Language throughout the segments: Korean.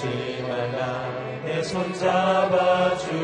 두지 말라 내 손잡아주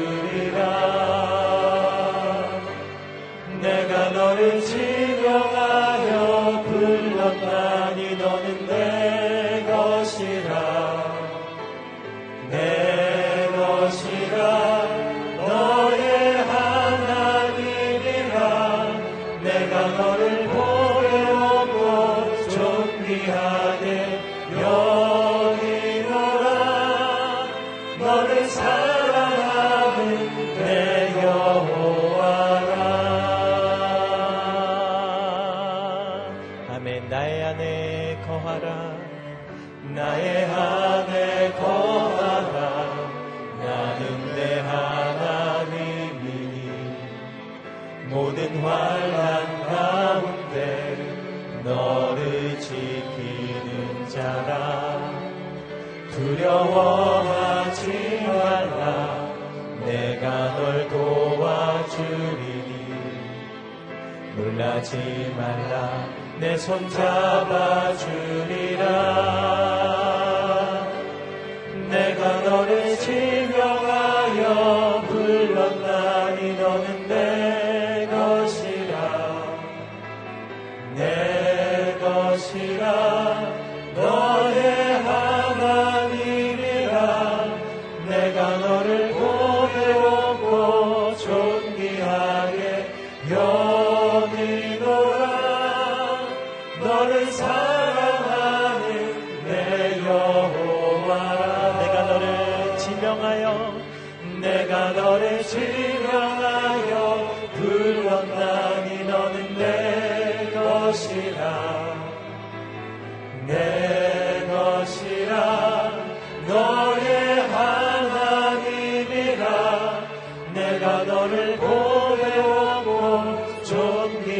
말라. 두려워하지 말라. 내가 널 도와주리니. 놀라지 말라. 내 손 잡아주리라.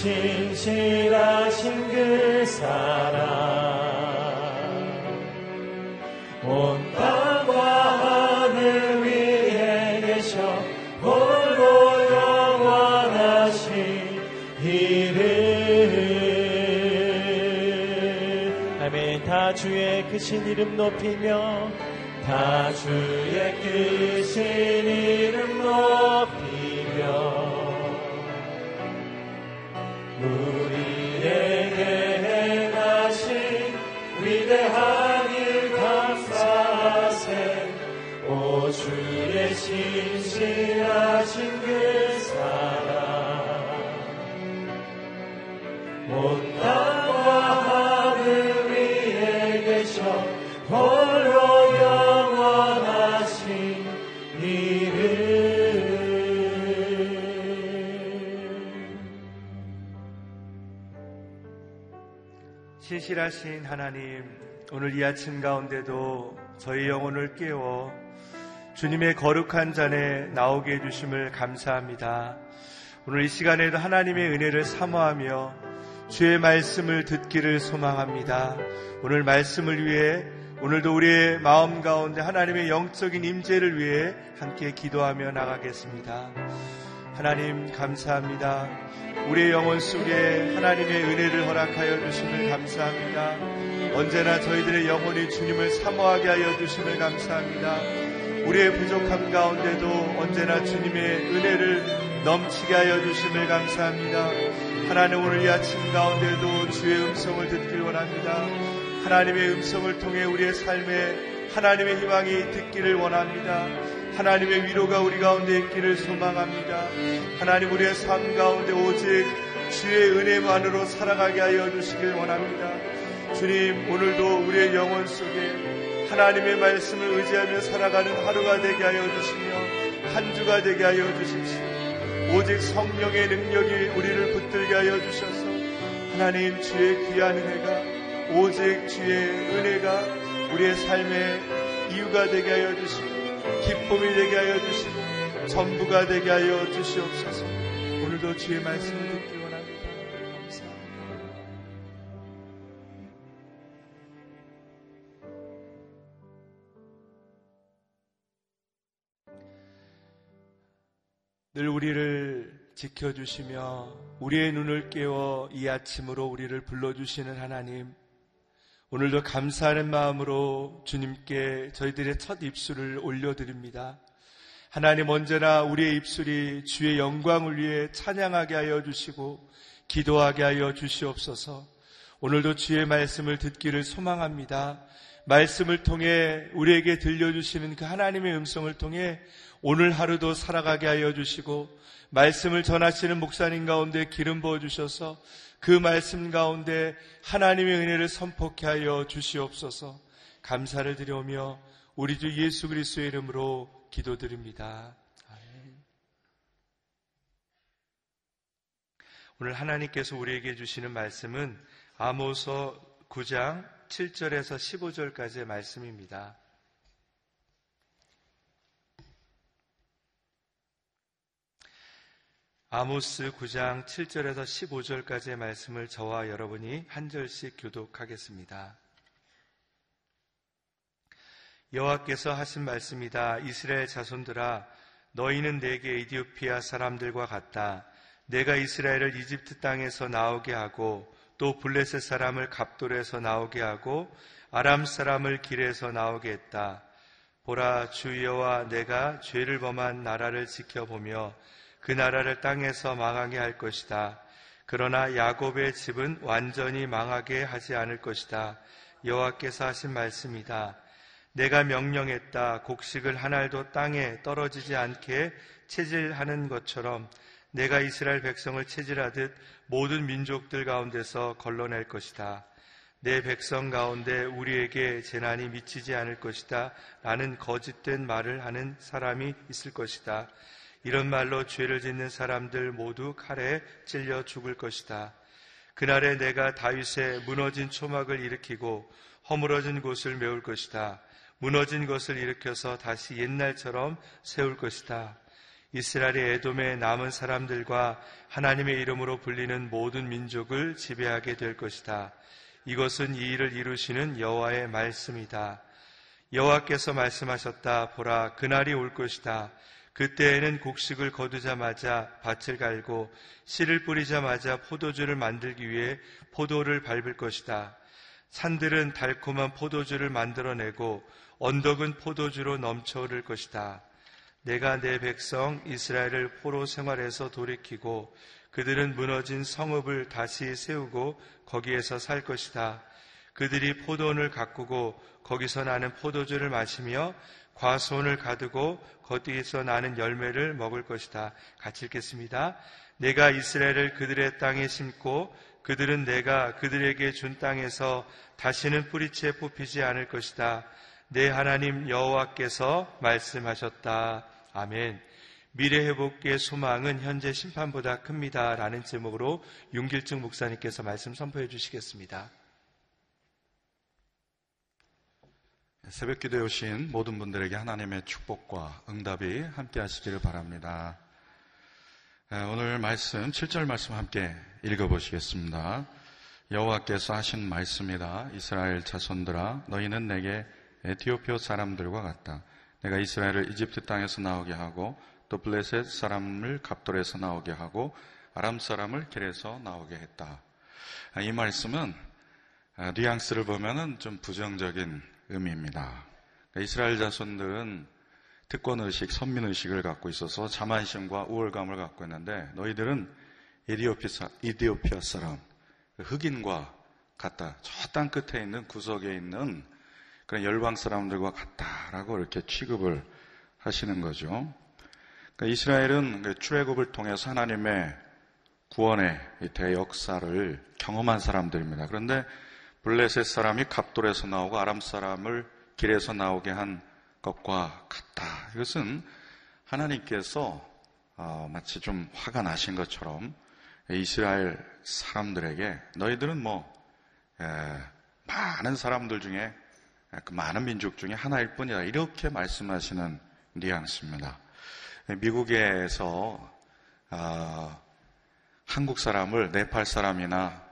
신실하신 그 사랑. 온 땅과 하늘 위에 계셔 홀로 영원하신 이름. 아멘. 다 주의 크신 이름 높이며 다 주의 크신 이름 높이며 신실하신 그 사랑. 온 땅과 하늘 위에 계셔 홀로 영원하신 이름. 신실하신 하나님 오늘 이 아침 가운데도 저희 영혼을 깨워 주님의 거룩한 잔에 나오게 해주심을 감사합니다. 오늘 이 시간에도 하나님의 은혜를 사모하며 주의 말씀을 듣기를 소망합니다. 오늘 말씀을 위해 오늘도 우리의 마음 가운데 하나님의 영적인 임재를 위해 함께 기도하며 나가겠습니다. 하나님 감사합니다. 우리의 영혼 속에 하나님의 은혜를 허락하여 주심을 감사합니다. 언제나 저희들의 영혼이 주님을 사모하게 하여 주심을 감사합니다. 우리의 부족함 가운데도 언제나 주님의 은혜를 넘치게 하여 주심을 감사합니다. 하나님 오늘 이 아침 가운데도 주의 음성을 듣길 원합니다. 하나님의 음성을 통해 우리의 삶에 하나님의 희망이 듣기를 원합니다. 하나님의 위로가 우리 가운데 있기를 소망합니다. 하나님 우리의 삶 가운데 오직 주의 은혜만으로 살아가게 하여 주시길 원합니다. 주님 오늘도 우리의 영혼 속에 하나님의 말씀을 의지하며 살아가는 하루가 되게 하여 주시며 한 주가 되게 하여 주십시오. 오직 성령의 능력이 우리를 붙들게 하여 주셔서 하나님 주의 귀한 은혜가 오직 주의 은혜가 우리의 삶의 이유가 되게 하여 주시고 기쁨이 되게 하여 주시고 전부가 되게 하여 주시옵소서 오늘도 주의 말씀을 늘 우리를 지켜주시며 우리의 눈을 깨워 이 아침으로 우리를 불러주시는 하나님, 오늘도 감사하는 마음으로 주님께 저희들의 첫 입술을 올려드립니다. 하나님 언제나 우리의 입술이 주의 영광을 위해 찬양하게 하여 주시고 기도하게 하여 주시옵소서. 오늘도 주의 말씀을 듣기를 소망합니다. 말씀을 통해 우리에게 들려주시는 그 하나님의 음성을 통해 오늘 하루도 살아가게 하여 주시고 말씀을 전하시는 목사님 가운데 기름 부어 주셔서 그 말씀 가운데 하나님의 은혜를 선포케 하여 주시옵소서 감사를 드려오며 우리 주 예수 그리스도의 이름으로 기도드립니다. 오늘 하나님께서 우리에게 주시는 말씀은 아모서 9장 7절에서 15절까지의 말씀입니다. 아모스 9장 7절에서 15절까지의 말씀을 저와 여러분이 한 절씩 교독하겠습니다. 여호와께서 하신 말씀이다. 이스라엘 자손들아 너희는 내게 이디오피아 사람들과 같다. 내가 이스라엘을 이집트 땅에서 나오게 하고 또 블레셋 사람을 갑돌에서 나오게 하고 아람 사람을 길에서 나오게 했다. 보라 주여와 내가 죄를 범한 나라를 지켜보며 그 나라를 땅에서 망하게 할 것이다. 그러나 야곱의 집은 완전히 망하게 하지 않을 것이다. 여호와께서 하신 말씀이다. 내가 명령했다. 곡식을 한 알도 땅에 떨어지지 않게 체질하는 것처럼 내가 이스라엘 백성을 체질하듯 모든 민족들 가운데서 걸러낼 것이다. 내 백성 가운데 우리에게 재난이 미치지 않을 것이다. 라는 거짓된 말을 하는 사람이 있을 것이다. 이런 말로 죄를 짓는 사람들 모두 칼에 찔려 죽을 것이다. 그날에 내가 다윗의 무너진 초막을 일으키고 허물어진 곳을 메울 것이다. 무너진 것을 일으켜서 다시 옛날처럼 세울 것이다. 이스라엘의 에돔에 남은 사람들과 하나님의 이름으로 불리는 모든 민족을 지배하게 될 것이다. 이것은 이 일을 이루시는 여호와의 말씀이다. 여호와께서 말씀하셨다. 보라, 그날이 올 것이다. 그때에는 곡식을 거두자마자 밭을 갈고 씨를 뿌리자마자 포도주를 만들기 위해 포도를 밟을 것이다. 산들은 달콤한 포도주를 만들어내고 언덕은 포도주로 넘쳐 흐를 것이다. 내가 내 백성 이스라엘을 포로 생활에서 돌이키고 그들은 무너진 성읍을 다시 세우고 거기에서 살 것이다. 그들이 포도원을 가꾸고 거기서 나는 포도주를 마시며 과수원을 가두고 거기에서 나는 열매를 먹을 것이다. 같이 읽겠습니다. 내가 이스라엘을 그들의 땅에 심고 그들은 내가 그들에게 준 땅에서 다시는 뿌리채 뽑히지 않을 것이다. 내 하나님 여호와께서 말씀하셨다. 아멘. 미래 회복의 소망은 현재 심판보다 큽니다. 라는 제목으로 윤길증 목사님께서 말씀 선포해 주시겠습니다. 새벽 기도에 오신 모든 분들에게 하나님의 축복과 응답이 함께 하시기를 바랍니다. 오늘 말씀, 7절 말씀 함께 읽어보시겠습니다. 여호와께서 하신 말씀이다. 이스라엘 자손들아 너희는 내게 에티오피아 사람들과 같다. 내가 이스라엘을 이집트 땅에서 나오게 하고 또 블레셋 사람을 갑돌에서 나오게 하고 아람 사람을 길에서 나오게 했다. 아, 이 말씀은 아, 뉘앙스를 보면은 좀 부정적인 의미입니다. 그러니까 이스라엘 자손들은 특권 의식, 선민 의식을 갖고 있어서 자만심과 우월감을 갖고 있는데 너희들은 이디오피아, 이디오피아 사람, 그 흑인과 같다. 저 땅 끝에 있는 구석에 있는 그런 열방 사람들과 같다라고 이렇게 취급을 하시는 거죠. 그러니까 이스라엘은 그 출애굽을 통해서 하나님의 구원의 대역사를 경험한 사람들입니다. 그런데 블레셋 사람이 갑돌에서 나오고 아람 사람을 길에서 나오게 한 것과 같다. 이것은 하나님께서 어, 마치 좀 화가 나신 것처럼 이스라엘 사람들에게 너희들은 뭐 에, 많은 사람들 중에 그 많은 민족 중에 하나일 뿐이다 이렇게 말씀하시는 뉘앙스입니다. 미국에서 어, 한국 사람을 네팔 사람이나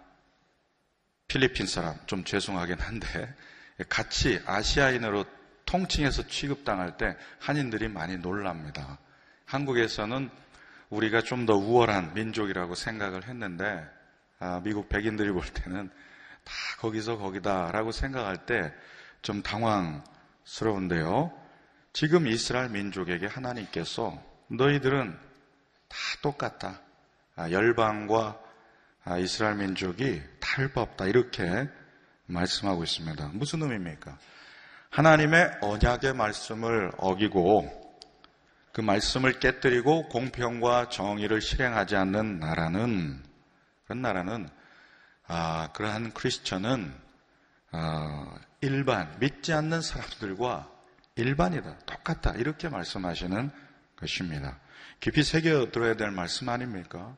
필리핀 사람 좀 죄송하긴 한데 같이 아시아인으로 통칭해서 취급당할 때 한인들이 많이 놀랍니다. 한국에서는 우리가 좀 더 우월한 민족이라고 생각을 했는데 아, 미국 백인들이 볼 때는 다 거기서 거기다라고 생각할 때 좀 당황스러운데요. 지금 이스라엘 민족에게 하나님께서 너희들은 다 똑같다. 아, 열방과 아, 이스라엘 민족이 없다. 이렇게 말씀하고 있습니다. 무슨 의미입니까? 하나님의 언약의 말씀을 어기고 그 말씀을 깨뜨리고 공평과 정의를 실행하지 않는 나라는 그런 나라는 아, 그러한 크리스천은 아, 일반 믿지 않는 사람들과 일반이다 똑같다 이렇게 말씀하시는 것입니다. 깊이 새겨 들어야 될 말씀 아닙니까?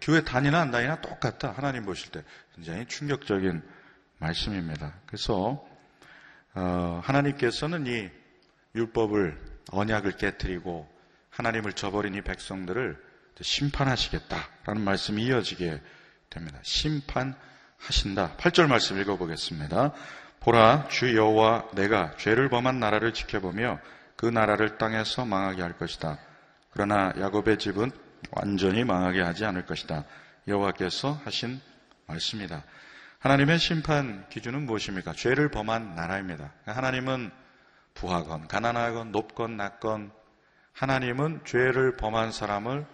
교회 다니나 안 다니나 똑같다 하나님 보실 때 굉장히 충격적인 말씀입니다. 그래서 어, 하나님께서는 이 율법을 언약을 깨뜨리고 하나님을 저버린 이 백성들을 심판하시겠다라는 말씀이 이어지게 됩니다. 심판하신다. 8절 말씀 읽어보겠습니다. 보라 주 여호와 내가 죄를 범한 나라를 지켜보며 그 나라를 땅에서 망하게 할 것이다. 그러나 야곱의 집은 완전히 망하게 하지 않을 것이다. 여호와께서 하신 말씀이다. 하나님의 심판 기준은 무엇입니까? 죄를 범한 나라입니다. 하나님은 부하건, 가난하건, 높건, 낮건, 하나님은 죄를 범한 사람을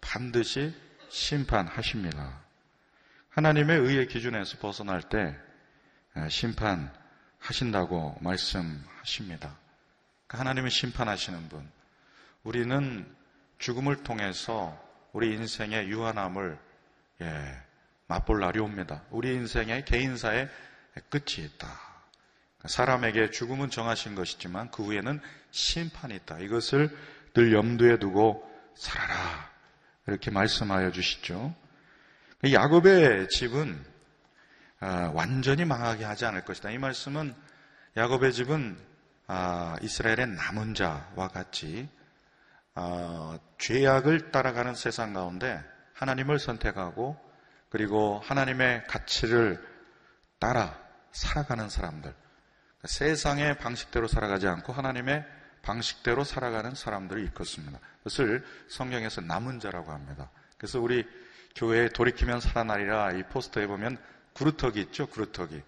반드시 심판하십니다. 하나님의 의의 기준에서 벗어날 때 심판하신다고 말씀하십니다. 그러니까 하나님은 심판하시는 분. 우리는 죽음을 통해서 우리 인생의 유한함을 예, 맛볼 날이 옵니다. 우리 인생의 개인사의 끝이 있다. 사람에게 죽음은 정하신 것이지만 그 후에는 심판이 있다. 이것을 늘 염두에 두고 살아라. 이렇게 말씀하여 주시죠. 야곱의 집은 아, 완전히 망하게 하지 않을 것이다. 이 말씀은 야곱의 집은 아, 이스라엘의 남은 자와 같이 아, 죄악을 따라가는 세상 가운데 하나님을 선택하고 그리고 하나님의 가치를 따라 살아가는 사람들. 그러니까 세상의 방식대로 살아가지 않고 하나님의 방식대로 살아가는 사람들이 있겠습니다. 그것을 성경에서 남은 자라고 합니다. 그래서 우리 교회에 돌이키면 살아나리라 이 포스터에 보면 구루터기 있죠, 구루터기.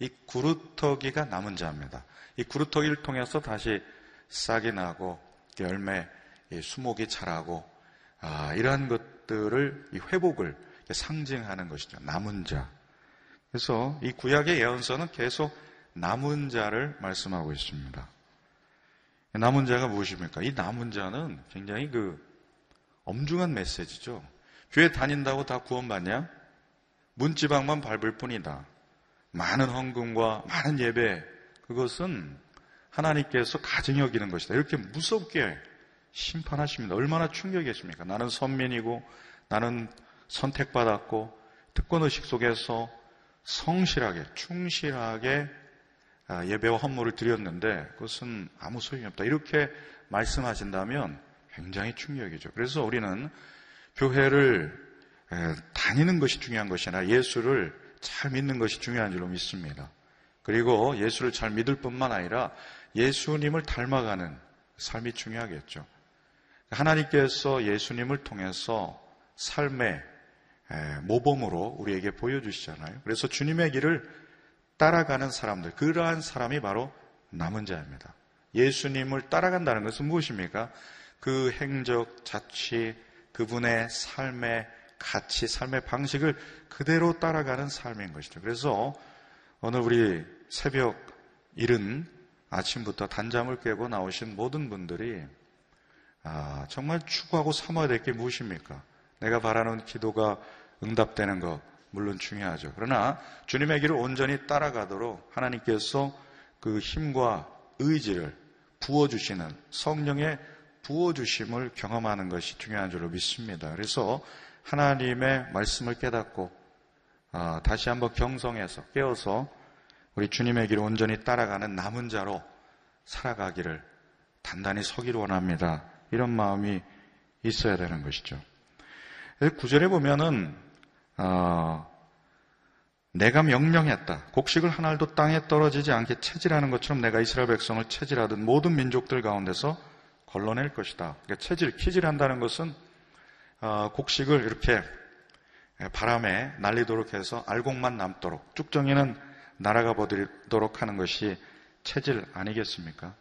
이 구루터기가 남은 자입니다. 이 구루터기를 통해서 다시 싹이 나고 열매, 수목이 자라고 아, 이러한 것들을 이 회복을 상징하는 것이죠. 남은 자. 그래서 이 구약의 예언서는 계속 남은 자를 말씀하고 있습니다. 남은 자가 무엇입니까? 이 남은 자는 굉장히 그 엄중한 메시지죠. 교회 다닌다고 다 구원받냐? 문지방만 밟을 뿐이다. 많은 헌금과 많은 예배, 그것은 하나님께서 가증히 여기는 것이다. 이렇게 무섭게 심판하십니다. 얼마나 충격이겠습니까? 나는 선민이고, 나는 선택받았고 특권의식 속에서 성실하게 충실하게 아, 예배와 헌물을 드렸는데 그것은 아무 소용이 없다. 이렇게 말씀하신다면 굉장히 충격이죠. 그래서 우리는 교회를 다니는 것이 중요한 것이 아니라 예수를 잘 믿는 것이 중요한 줄로 믿습니다. 그리고 예수를 잘 믿을 뿐만 아니라 예수님을 닮아가는 삶이 중요하겠죠. 하나님께서 예수님을 통해서 삶의 모범으로 우리에게 보여주시잖아요. 그래서 주님의 길을 따라가는 사람들, 그러한 사람이 바로 남은 자입니다. 예수님을 따라간다는 것은 무엇입니까? 그 행적, 자취, 그분의 삶의 가치, 삶의 방식을 그대로 따라가는 삶인 것이죠. 그래서 오늘 우리 새벽 이른 아침부터 단잠을 깨고 나오신 모든 분들이 아, 정말 추구하고 삼아야 될 게 무엇입니까? 내가 바라는 기도가 응답되는 것 물론 중요하죠. 그러나 주님의 길을 온전히 따라가도록 하나님께서 그 힘과 의지를 부어주시는 성령의 부어주심을 경험하는 것이 중요한 줄로 믿습니다. 그래서 하나님의 말씀을 깨닫고 아, 다시 한번 경성해서 깨어서 우리 주님의 길을 온전히 따라가는 남은 자로 살아가기를 단단히 서기를 원합니다. 이런 마음이 있어야 되는 것이죠. 구절에 보면은 어, 내가 명령했다. 곡식을 한 알도 땅에 떨어지지 않게 체질하는 것처럼 내가 이스라엘 백성을 체질하듯 모든 민족들 가운데서 걸러낼 것이다. 그러니까 체질, 키질한다는 것은 어, 곡식을 이렇게 바람에 날리도록 해서 알곡만 남도록 쭉정이는 날아가 버리도록 하는 것이 체질 아니겠습니까?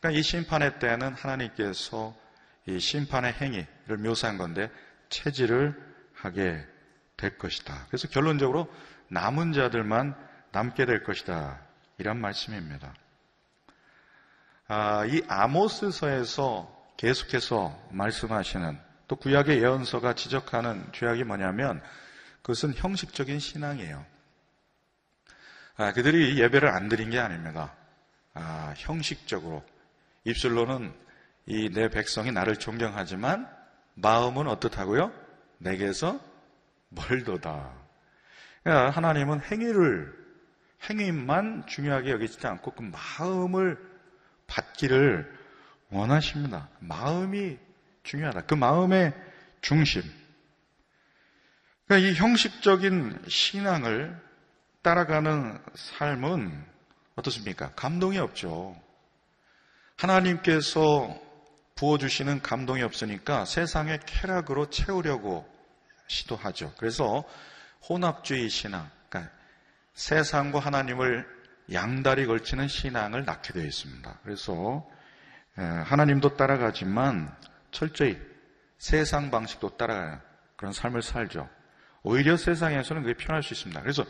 그러니까 이 심판의 때는 하나님께서 이 심판의 행위를 묘사한 건데 체질을 하게 될 것이다. 그래서 결론적으로 남은 자들만 남게 될 것이다. 이런 말씀입니다. 아, 이 아모스서에서 계속해서 말씀하시는 또 구약의 예언서가 지적하는 죄악이 뭐냐면 그것은 형식적인 신앙이에요. 아, 그들이 예배를 안 드린 게 아닙니다. 아, 형식적으로 입술로는 이 내 백성이 나를 존경하지만 마음은 어떻다고요? 내게서 멀도다. 그러니까 하나님은 행위를 행위만 중요하게 여기지 않고 그 마음을 받기를 원하십니다. 마음이 중요하다. 그 마음의 중심. 그러니까 이 형식적인 신앙을 따라가는 삶은 어떻습니까? 감동이 없죠. 하나님께서 부어주시는 감동이 없으니까 세상의 쾌락으로 채우려고 시도하죠. 그래서 혼합주의 신앙, 그러니까 세상과 하나님을 양다리 걸치는 신앙을 낳게 되어 있습니다. 그래서 하나님도 따라가지만 철저히 세상 방식도 따라가는 그런 삶을 살죠. 오히려 세상에서는 그게 편할 수 있습니다. 그래서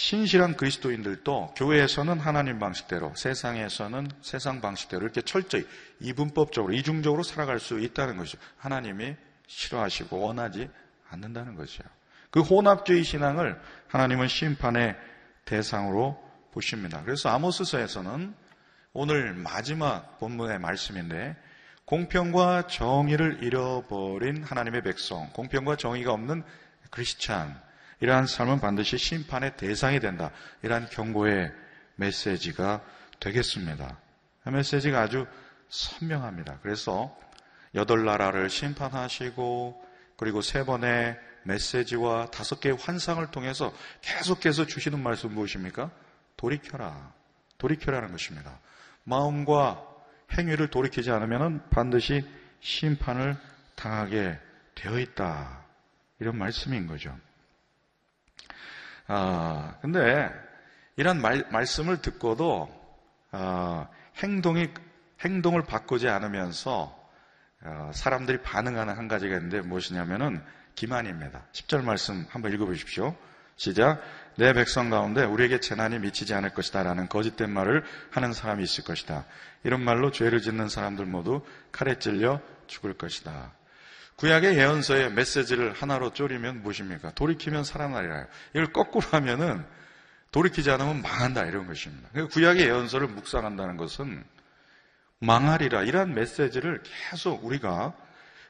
신실한 그리스도인들도 교회에서는 하나님 방식대로, 세상에서는 세상 방식대로 이렇게 철저히 이분법적으로, 이중적으로 살아갈 수 있다는 것이죠. 하나님이 싫어하시고 원하지 않는다는 것이요. 그 혼합주의 신앙을 하나님은 심판의 대상으로 보십니다. 그래서 아모스서에서는 오늘 마지막 본문의 말씀인데 공평과 정의를 잃어버린 하나님의 백성, 공평과 정의가 없는 크리스찬, 이러한 삶은 반드시 심판의 대상이 된다. 이러한 경고의 메시지가 되겠습니다. 그 메시지가 아주 선명합니다. 그래서 여덟 나라를 심판하시고 그리고 세 번의 메시지와 다섯 개의 환상을 통해서 계속해서 주시는 말씀 무엇입니까? 돌이켜라. 돌이켜라는 것입니다. 마음과 행위를 돌이키지 않으면 반드시 심판을 당하게 되어 있다. 이런 말씀인 거죠. 아, 근데 이런 말, 말씀을 듣고도 아, 행동이 행동을 바꾸지 않으면서 어, 사람들이 반응하는 한 가지가 있는데 무엇이냐면은 기만입니다. 10절 말씀 한번 읽어보십시오. 시작. 내 백성 가운데 우리에게 재난이 미치지 않을 것이다 라는 거짓된 말을 하는 사람이 있을 것이다. 이런 말로 죄를 짓는 사람들 모두 칼에 찔려 죽을 것이다. 구약의 예언서의 메시지를 하나로 쪼리면 무엇입니까? 돌이키면 살아나리라. 이걸 거꾸로 하면은 돌이키지 않으면 망한다 이런 것입니다. 구약의 예언서를 묵상한다는 것은 망하리라 이러한 메시지를 계속 우리가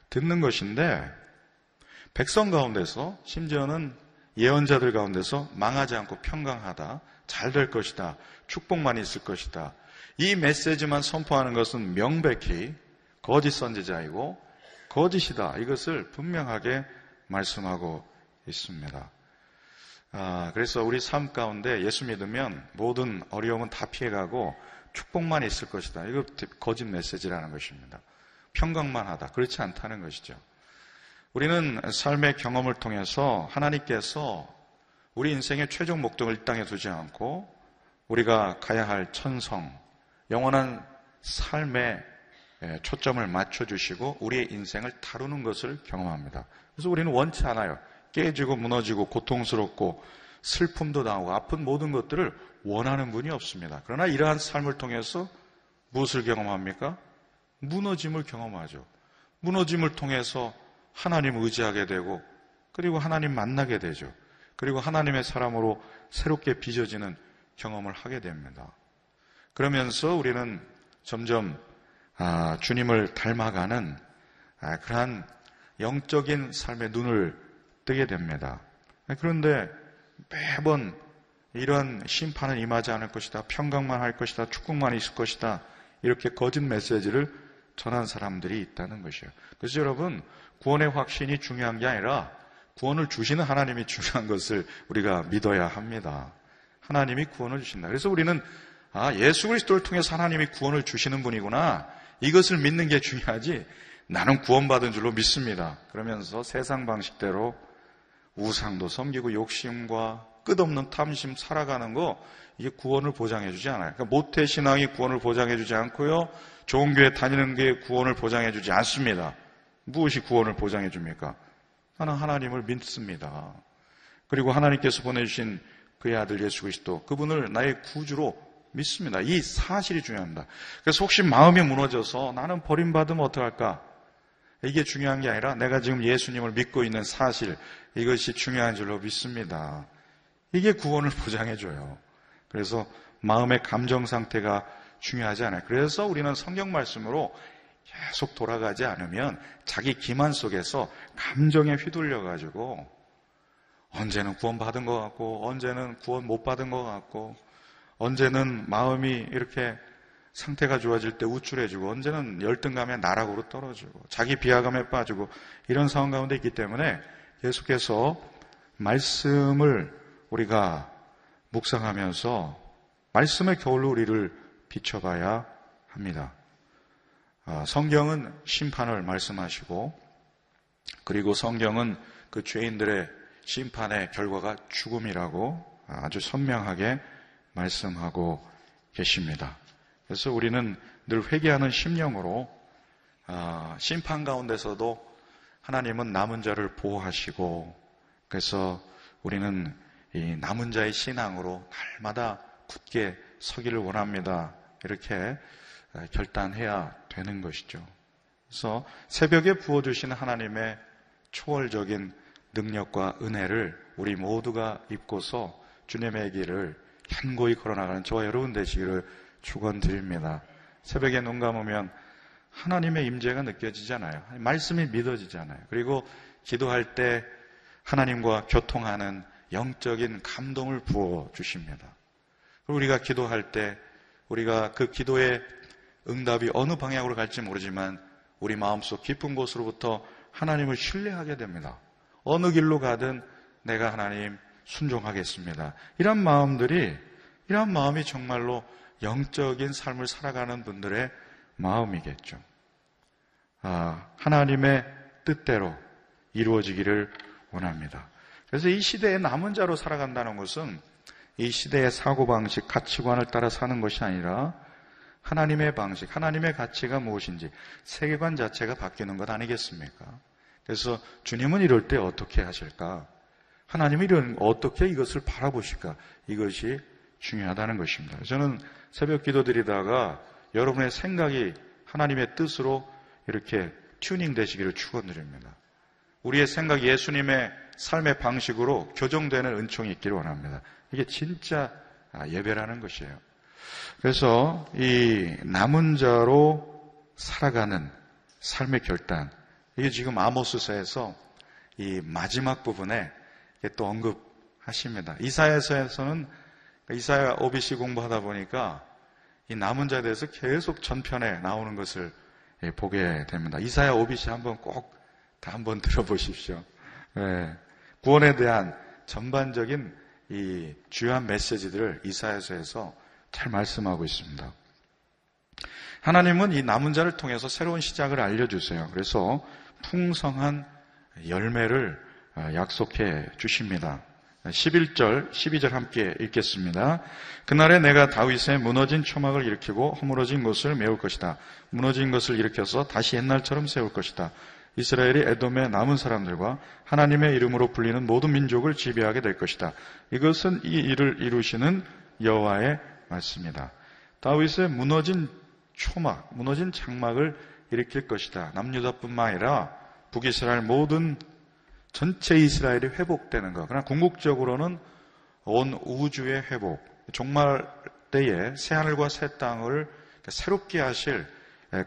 듣는 것인데 백성 가운데서 심지어는 예언자들 가운데서 망하지 않고 평강하다. 잘 될 것이다. 축복만 있을 것이다. 이 메시지만 선포하는 것은 명백히 거짓 선지자이고 거짓이다. 이것을 분명하게 말씀하고 있습니다. 아, 그래서 우리 삶 가운데 예수 믿으면 모든 어려움은 다 피해가고 축복만 있을 것이다. 이거 거짓 메시지라는 것입니다. 평강만 하다. 그렇지 않다는 것이죠. 우리는 삶의 경험을 통해서 하나님께서 우리 인생의 최종 목적을 이 땅에 두지 않고 우리가 가야 할 천성, 영원한 삶에 초점을 맞춰주시고 우리의 인생을 다루는 것을 경험합니다. 그래서 우리는 원치 않아요. 깨지고 무너지고 고통스럽고 슬픔도 나오고 아픈 모든 것들을 원하는 분이 없습니다. 그러나 이러한 삶을 통해서 무엇을 경험합니까? 무너짐을 경험하죠. 무너짐을 통해서 하나님 의지하게 되고 그리고 하나님 만나게 되죠. 그리고 하나님의 사람으로 새롭게 빚어지는 경험을 하게 됩니다. 그러면서 우리는 점점 아, 주님을 닮아가는 아, 그러한 영적인 삶의 눈을 뜨게 됩니다. 그런데 매번 이런 심판은 임하지 않을 것이다. 평강만 할 것이다. 축복만 있을 것이다. 이렇게 거짓 메시지를 전한 사람들이 있다는 것이에요. 그래서 여러분, 구원의 확신이 중요한 게 아니라 구원을 주시는 하나님이 중요한 것을 우리가 믿어야 합니다. 하나님이 구원을 주신다. 그래서 우리는 아, 예수 그리스도를 통해서 하나님이 구원을 주시는 분이구나. 이것을 믿는 게 중요하지. 나는 구원받은 줄로 믿습니다. 그러면서 세상 방식대로 우상도 섬기고 욕심과 끝없는 탐심 살아가는 거 이게 구원을 보장해 주지 않아요. 그러니까 모태 신앙이 구원을 보장해 주지 않고요. 좋은 교회 다니는 게 구원을 보장해 주지 않습니다. 무엇이 구원을 보장해 줍니까? 나는 하나님을 믿습니다. 그리고 하나님께서 보내주신 그의 아들 예수 그리스도 그분을 나의 구주로 믿습니다. 이 사실이 중요합니다. 그래서 혹시 마음이 무너져서 나는 버림받으면 어떡할까? 이게 중요한 게 아니라 내가 지금 예수님을 믿고 있는 사실 이것이 중요한 줄로 믿습니다. 이게 구원을 보장해줘요. 그래서 마음의 감정 상태가 중요하지 않아요. 그래서 우리는 성경 말씀으로 계속 돌아가지 않으면 자기 기만 속에서 감정에 휘둘려가지고 언제는 구원 받은 것 같고 언제는 구원 못 받은 것 같고 언제는 마음이 이렇게 상태가 좋아질 때 우쭐해지고 언제는 열등감에 나락으로 떨어지고 자기 비하감에 빠지고 이런 상황 가운데 있기 때문에 계속해서 말씀을 우리가 묵상하면서 말씀의 겨울로 우리를 비춰봐야 합니다. 아, 성경은 심판을 말씀하시고 그리고 성경은 그 죄인들의 심판의 결과가 죽음이라고 아주 선명하게 말씀하고 계십니다. 그래서 우리는 늘 회개하는 심령으로 아, 심판 가운데서도 하나님은 남은 자를 보호하시고 그래서 우리는 이 남은 자의 신앙으로 날마다 굳게 서기를 원합니다. 이렇게 결단해야 되는 것이죠. 그래서 새벽에 부어주시는 하나님의 초월적인 능력과 은혜를 우리 모두가 입고서 주님의 길을 현고히 걸어나가는 저와 여러분 되시기를 축원드립니다. 새벽에 눈 감으면 하나님의 임재가 느껴지잖아요. 말씀이 믿어지잖아요. 그리고 기도할 때 하나님과 교통하는 영적인 감동을 부어 주십니다. 우리가 기도할 때 우리가 그 기도의 응답이 어느 방향으로 갈지 모르지만 우리 마음속 깊은 곳으로부터 하나님을 신뢰하게 됩니다. 어느 길로 가든 내가 하나님 순종하겠습니다. 이런 마음들이 이런 마음이 정말로 영적인 삶을 살아가는 분들의 마음이겠죠. 아, 하나님의 뜻대로 이루어지기를 원합니다. 그래서 이 시대에 남은 자로 살아간다는 것은 이 시대의 사고방식, 가치관을 따라 사는 것이 아니라 하나님의 방식, 하나님의 가치가 무엇인지 세계관 자체가 바뀌는 것 아니겠습니까? 그래서 주님은 이럴 때 어떻게 하실까? 하나님이 이런 어떻게 이것을 바라보실까? 이것이 중요하다는 것입니다. 저는 새벽 기도 드리다가 여러분의 생각이 하나님의 뜻으로 이렇게 튜닝 되시기를 축원드립니다. 우리의 생각 예수님의 삶의 방식으로 교정되는 은총이 있기를 원합니다. 이게 진짜 예배라는 것이에요. 그래서 이 남은 자로 살아가는 삶의 결단 이게 지금 아모스서에서 이 마지막 부분에 또 언급하십니다. 이사야서에서는 이사야 OBC 공부하다 보니까 이 남은 자에 대해서 계속 전편에 나오는 것을 보게 됩니다. 이사야 OBC 한번 꼭 다 한번 들어보십시오. 네. 구원에 대한 전반적인 이 주요한 메시지들을 이사야서에서 잘 말씀하고 있습니다. 하나님은 이 남은 자를 통해서 새로운 시작을 알려주세요. 그래서 풍성한 열매를 아, 약속해 주십니다. 11절, 12절 함께 읽겠습니다. 그날에 내가 다윗의 무너진 초막을 일으키고 허물어진 것을 메울 것이다. 무너진 것을 일으켜서 다시 옛날처럼 세울 것이다. 이스라엘이 에돔의 남은 사람들과 하나님의 이름으로 불리는 모든 민족을 지배하게 될 것이다. 이것은 이 일을 이루시는 여호와의 말씀이다. 다윗의 무너진 초막, 무너진 장막을 일으킬 것이다. 남유다뿐만 아니라 북이스라엘 모든 전체 이스라엘이 회복되는 것. 그러나 궁극적으로는 온 우주의 회복, 종말 때에 새 하늘과 새 땅을 새롭게 하실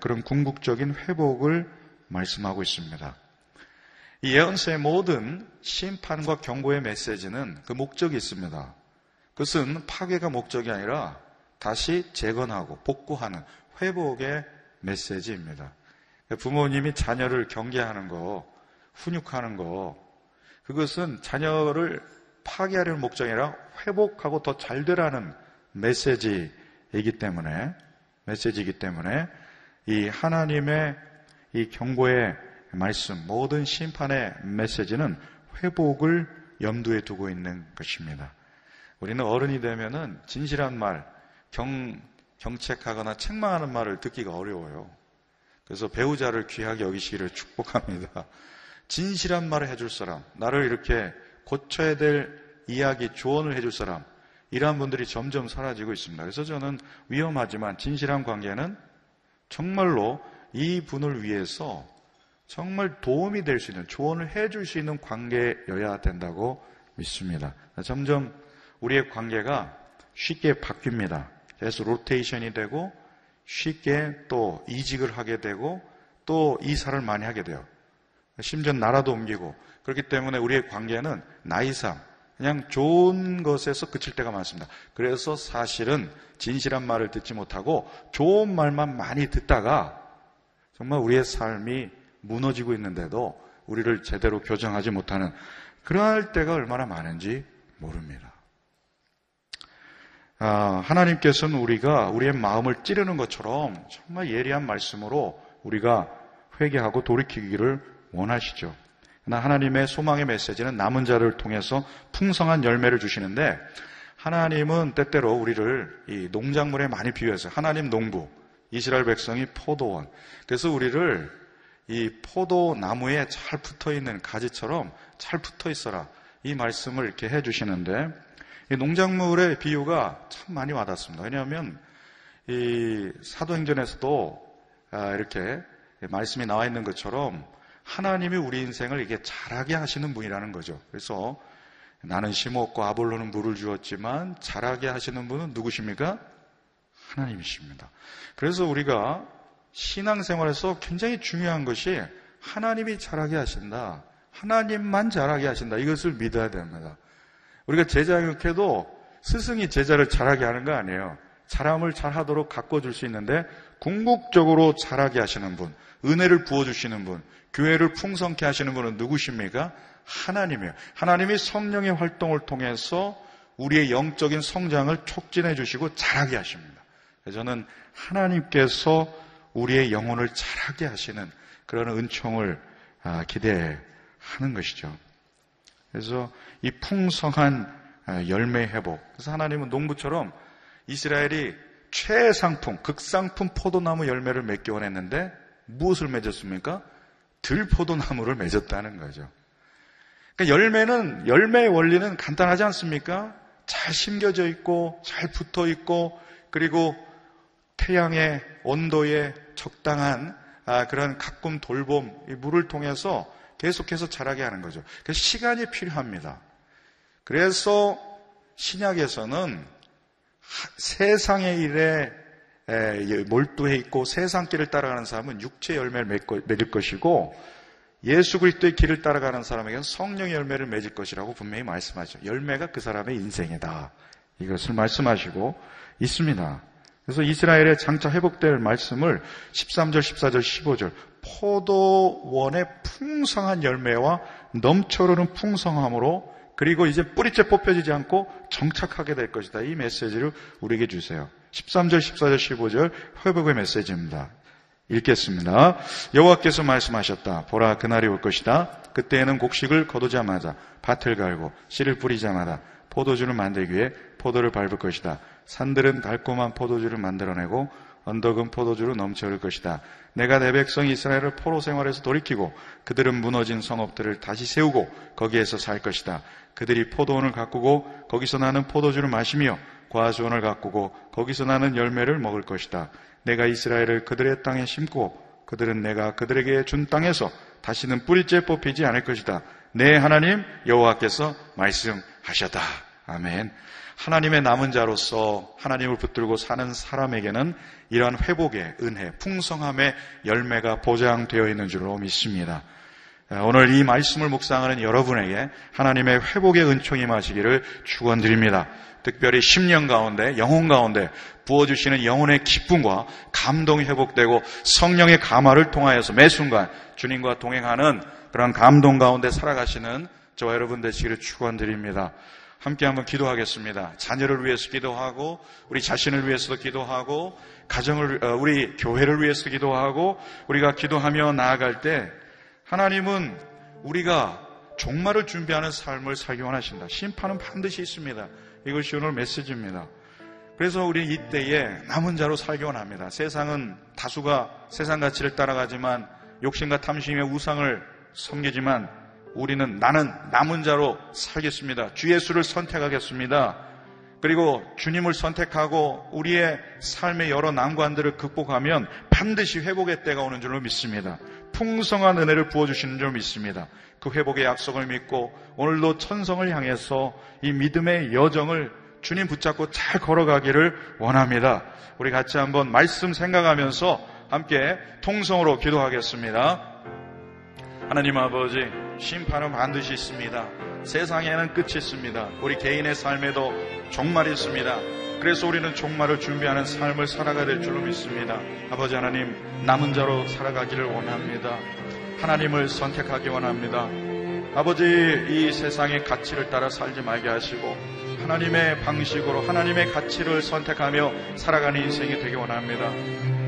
그런 궁극적인 회복을 말씀하고 있습니다. 이 예언서의 모든 심판과 경고의 메시지는 그 목적이 있습니다. 그것은 파괴가 목적이 아니라 다시 재건하고 복구하는 회복의 메시지입니다. 부모님이 자녀를 경계하는 거, 훈육하는 거, 그것은 자녀를 파괴하려는 목적이 아니라 회복하고 더 잘 되라는 메시지이기 때문에, 메시지이기 때문에 이 하나님의 이 경고의 말씀, 모든 심판의 메시지는 회복을 염두에 두고 있는 것입니다. 우리는 어른이 되면은 진실한 말, 경, 경책하거나 책망하는 말을 듣기가 어려워요. 그래서 배우자를 귀하게 여기시기를 축복합니다. 진실한 말을 해줄 사람, 나를 이렇게 고쳐야 될 이야기, 조언을 해줄 사람, 이러한 분들이 점점 사라지고 있습니다. 그래서 저는 위험하지만 진실한 관계는 정말로 이 분을 위해서 정말 도움이 될 수 있는 조언을 해줄 수 있는 관계여야 된다고 믿습니다. 점점 우리의 관계가 쉽게 바뀝니다. 그래서 로테이션이 되고 쉽게 또 이직을 하게 되고 또 이사를 많이 하게 돼요. 심지어 나라도 옮기고 그렇기 때문에 우리의 관계는 나이상 그냥 좋은 것에서 그칠 때가 많습니다. 그래서 사실은 진실한 말을 듣지 못하고 좋은 말만 많이 듣다가 정말 우리의 삶이 무너지고 있는데도 우리를 제대로 교정하지 못하는 그러할 때가 얼마나 많은지 모릅니다. 아, 하나님께서는 우리가 우리의 마음을 찌르는 것처럼 정말 예리한 말씀으로 우리가 회개하고 돌이키기를 원하시죠. 그러나 하나님의 소망의 메시지는 남은 자를 통해서 풍성한 열매를 주시는데 하나님은 때때로 우리를 이 농작물에 많이 비유해서 하나님 농부, 이스라엘 백성이 포도원. 그래서 우리를 이 포도나무에 잘 붙어 있는 가지처럼 잘 붙어 있어라. 이 말씀을 이렇게 해 주시는데 이 농작물의 비유가 참 많이 와닿습니다. 왜냐하면 이 사도행전에서도 아, 이렇게 말씀이 나와 있는 것처럼 하나님이 우리 인생을 이게 잘하게 하시는 분이라는 거죠. 그래서 나는 심었고 아볼로는 물을 주었지만 잘하게 하시는 분은 누구십니까? 하나님이십니다. 그래서 우리가 신앙생활에서 굉장히 중요한 것이 하나님이 잘하게 하신다. 하나님만 잘하게 하신다. 이것을 믿어야 됩니다. 우리가 제자교육해도 스승이 제자를 잘하게 하는 거 아니에요. 사람을 잘하도록 가꿔줄 수 있는데 궁극적으로 잘하게 하시는 분, 은혜를 부어주시는 분, 교회를 풍성케 하시는 분은 누구십니까? 하나님이에요. 하나님이 성령의 활동을 통해서 우리의 영적인 성장을 촉진해 주시고 잘하게 하십니다. 저는 하나님께서 우리의 영혼을 잘하게 하시는 그런 은총을 아, 기대하는 것이죠. 그래서 이 풍성한 아, 열매 회복. 그래서 하나님은 농부처럼 이스라엘이 최상품, 극상품 포도나무 열매를 맺기 원했는데 무엇을 맺었습니까? 들포도나무를 맺었다는 거죠. 그러니까 열매는 열매의 원리는 간단하지 않습니까? 잘 심겨져 있고 잘 붙어 있고 그리고 태양의 온도에 적당한 아, 그런 가끔 돌봄, 물을 통해서 계속해서 자라게 하는 거죠. 그래서 시간이 필요합니다. 그래서 신약에서는 세상의 일에 몰두해 있고 세상 길을 따라가는 사람은 육체 열매를 맺을 것이고 예수 그리스도의 길을 따라가는 사람에게는 성령의 열매를 맺을 것이라고 분명히 말씀하죠. 열매가 그 사람의 인생이다. 이것을 말씀하시고 있습니다. 그래서 이스라엘의 장차 회복될 말씀을 13절, 14절, 15절 포도원의 풍성한 열매와 넘쳐흐르는 풍성함으로 그리고 이제 뿌리째 뽑혀지지 않고 정착하게 될 것이다. 이 메시지를 우리에게 주세요. 13절, 14절, 15절 회복의 메시지입니다. 읽겠습니다. 여호와께서 말씀하셨다. 보라 그날이 올 것이다. 그때에는 곡식을 거두자마자 밭을 갈고 씨를 뿌리자마자 포도주를 만들기 위해 포도를 밟을 것이다. 산들은 달콤한 포도주를 만들어내고 언덕은 포도주로 넘쳐 흐를 것이다. 내가 내 백성 이스라엘을 포로 생활에서 돌이키고 그들은 무너진 성읍들을 다시 세우고 거기에서 살 것이다. 그들이 포도원을 가꾸고 거기서 나는 포도주를 마시며 과수원을 가꾸고 거기서 나는 열매를 먹을 것이다. 내가 이스라엘을 그들의 땅에 심고 그들은 내가 그들에게 준 땅에서 다시는 뿌리째 뽑히지 않을 것이다. 내 하나님 여호와께서 말씀하셨다. 아멘. 하나님의 남은 자로서 하나님을 붙들고 사는 사람에게는 이러한 회복의 은혜, 풍성함의 열매가 보장되어 있는 줄로 믿습니다. 오늘 이 말씀을 묵상하는 여러분에게 하나님의 회복의 은총이 마시기를 축원드립니다. 특별히 10년 가운데 영혼 가운데 부어주시는 영혼의 기쁨과 감동이 회복되고 성령의 감화를 통하여서 매 순간 주님과 동행하는 그런 감동 가운데 살아가시는 저와 여러분 되시기를 축원드립니다. 함께 한번 기도하겠습니다. 자녀를 위해서 기도하고 우리 자신을 위해서도 기도하고 가정을 어, 우리 교회를 위해서 기도하고 우리가 기도하며 나아갈 때 하나님은 우리가 종말을 준비하는 삶을 살기 원하신다. 심판은 반드시 있습니다. 이것이 오늘 메시지입니다. 그래서 우리 이때에 남은 자로 살기 원합니다. 세상은 다수가 세상 가치를 따라가지만 욕심과 탐심의 우상을 섬기지만 우리는 나는 남은 자로 살겠습니다. 주 예수를 선택하겠습니다. 그리고 주님을 선택하고 우리의 삶의 여러 난관들을 극복하면 반드시 회복의 때가 오는 줄로 믿습니다. 풍성한 은혜를 부어주시는 줄 믿습니다. 그 회복의 약속을 믿고 오늘도 천성을 향해서 이 믿음의 여정을 주님 붙잡고 잘 걸어가기를 원합니다. 우리 같이 한번 말씀 생각하면서 함께 통성으로 기도하겠습니다. 하나님 아버지, 심판은 반드시 있습니다. 세상에는 끝이 있습니다. 우리 개인의 삶에도 종말이 있습니다. 그래서 우리는 종말을 준비하는 삶을 살아가야 될 줄로 믿습니다. 아버지 하나님, 남은 자로 살아가기를 원합니다. 하나님을 선택하기 원합니다. 아버지, 이 세상의 가치를 따라 살지 말게 하시고, 하나님의 방식으로 하나님의 가치를 선택하며 살아가는 인생이 되기 원합니다.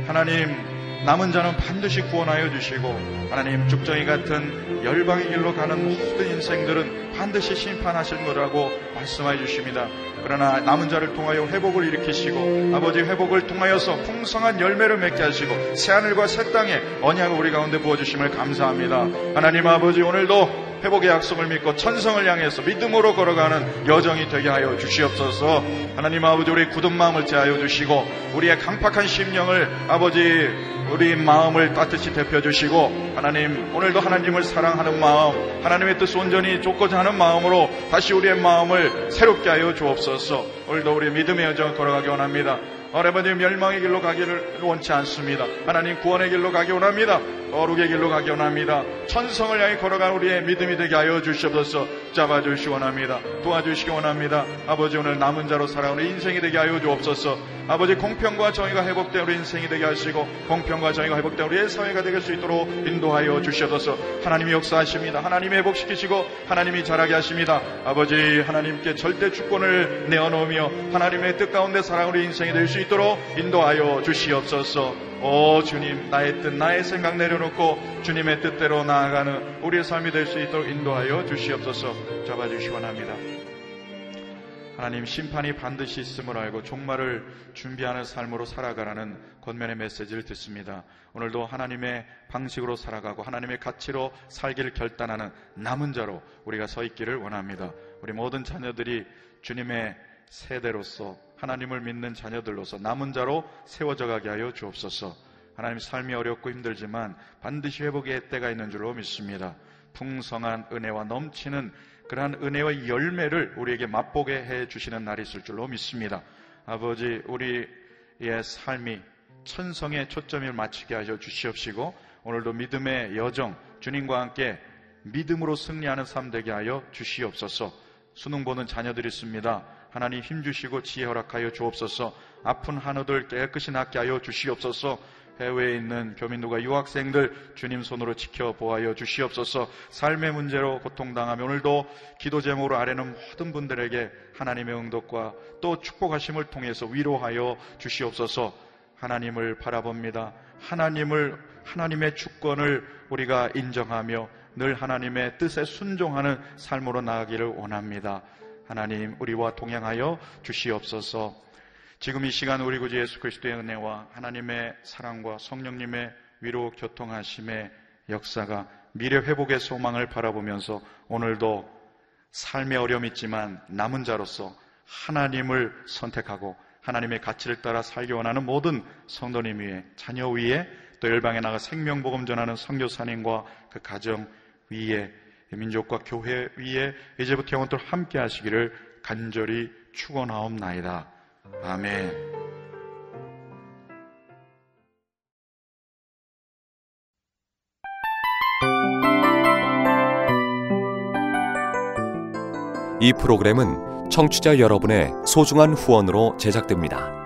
하나님, 남은 자는 반드시 구원하여 주시고 하나님 죽정이 같은 열방의 길로 가는 모든 인생들은 반드시 심판하실 거라고 말씀해 주십니다. 그러나 남은 자를 통하여 회복을 일으키시고 아버지 회복을 통하여서 풍성한 열매를 맺게 하시고 새하늘과 새 땅에 언약을 우리 가운데 부어주심을 감사합니다. 하나님 아버지 오늘도 회복의 약속을 믿고 천성을 향해서 믿음으로 걸어가는 여정이 되게 하여 주시옵소서. 하나님 아버지 우리 굳은 마음을 제하여 주시고 우리의 강팍한 심령을 아버지 우리 마음을 따뜻히 대표 주시고 하나님 오늘도 하나님을 사랑하는 마음 하나님의 뜻 온전히 쫓고자 하는 마음으로 다시 우리의 마음을 새롭게 하여 주옵소서. 오늘도 우리 믿음의 여정을 걸어가기 원합니다. 아버님 멸망의 길로 가기를 원치 않습니다. 하나님 구원의 길로 가기 원합니다. 거룩의 길로 가기 원합니다. 천성을 향해 걸어간 우리의 믿음이 되게 하여 주시옵소서 잡아주시기 원합니다. 도와주시기 원합니다. 아버지 오늘 남은 자로 살아오는 인생이 되게 하여 주옵소서 아버지 공평과 정의가 회복된 우리 인생이 되게 하시고 공평과 정의가 회복된 우리의 사회가 되게 수 있도록 인도하여 주시옵소서 하나님이 역사하십니다. 하나님이 회복시키시고 하나님이 자라게 하십니다. 아버지 하나님께 절대 주권을 내어놓으며 하나님의 뜻 가운데 살아오는 인생이 될 수 있도록 인도하여 주시옵소서 오 주님 나의 뜻 나의 생각 내려놓고 주님의 뜻대로 나아가는 우리의 삶이 될 수 있도록 인도하여 주시옵소서 잡아주시 기 원합니다. 하나님 심판이 반드시 있음을 알고 종말을 준비하는 삶으로 살아가라는 권면의 메시지를 듣습니다. 오늘도 하나님의 방식으로 살아가고 하나님의 가치로 살기를 결단하는 남은 자로 우리가 서 있기를 원합니다. 우리 모든 자녀들이 주님의 세대로서 하나님을 믿는 자녀들로서 남은 자로 세워져 가게 하여 주옵소서. 하나님 삶이 어렵고 힘들지만 반드시 회복의 때가 있는 줄로 믿습니다. 풍성한 은혜와 넘치는 그러한 은혜와 열매를 우리에게 맛보게 해 주시는 날이 있을 줄로 믿습니다. 아버지, 우리의 삶이 천성의 초점을 맞추게 하여 주시옵시고 오늘도 믿음의 여정 주님과 함께 믿음으로 승리하는 삶 되게 하여 주시옵소서. 수능 보는 자녀들이 있습니다. 하나님 힘 주시고 지혜 허락하여 주옵소서 아픈 한우들 깨끗이 낫게 하여 주시옵소서 해외에 있는 교민들과 유학생들 주님 손으로 지켜보아여 주시옵소서 삶의 문제로 고통당하며 오늘도 기도 제목으로 아래는 모든 분들에게 하나님의 응답과 또 축복하심을 통해서 위로하여 주시옵소서 하나님을 바라봅니다. 하나님을, 하나님의 주권을 우리가 인정하며 늘 하나님의 뜻에 순종하는 삶으로 나아가기를 원합니다. 하나님, 우리와 동행하여 주시옵소서. 지금 이 시간 우리 구주 예수 그리스도의 은혜와 하나님의 사랑과 성령님의 위로 교통하심의 역사가 미래 회복의 소망을 바라보면서 오늘도 삶의 어려움이 있지만 남은 자로서 하나님을 선택하고 하나님의 가치를 따라 살기 원하는 모든 성도님 위에 자녀 위에 또 열방에 나가 생명복음 전하는 성교사님과 그 가정 위에 민족과 교회 위에 이제부터 영원토록 함께 하시기를 간절히 축원하옵나이다. 아멘. 이 프로그램은 청취자 여러분의 소중한 후원으로 제작됩니다.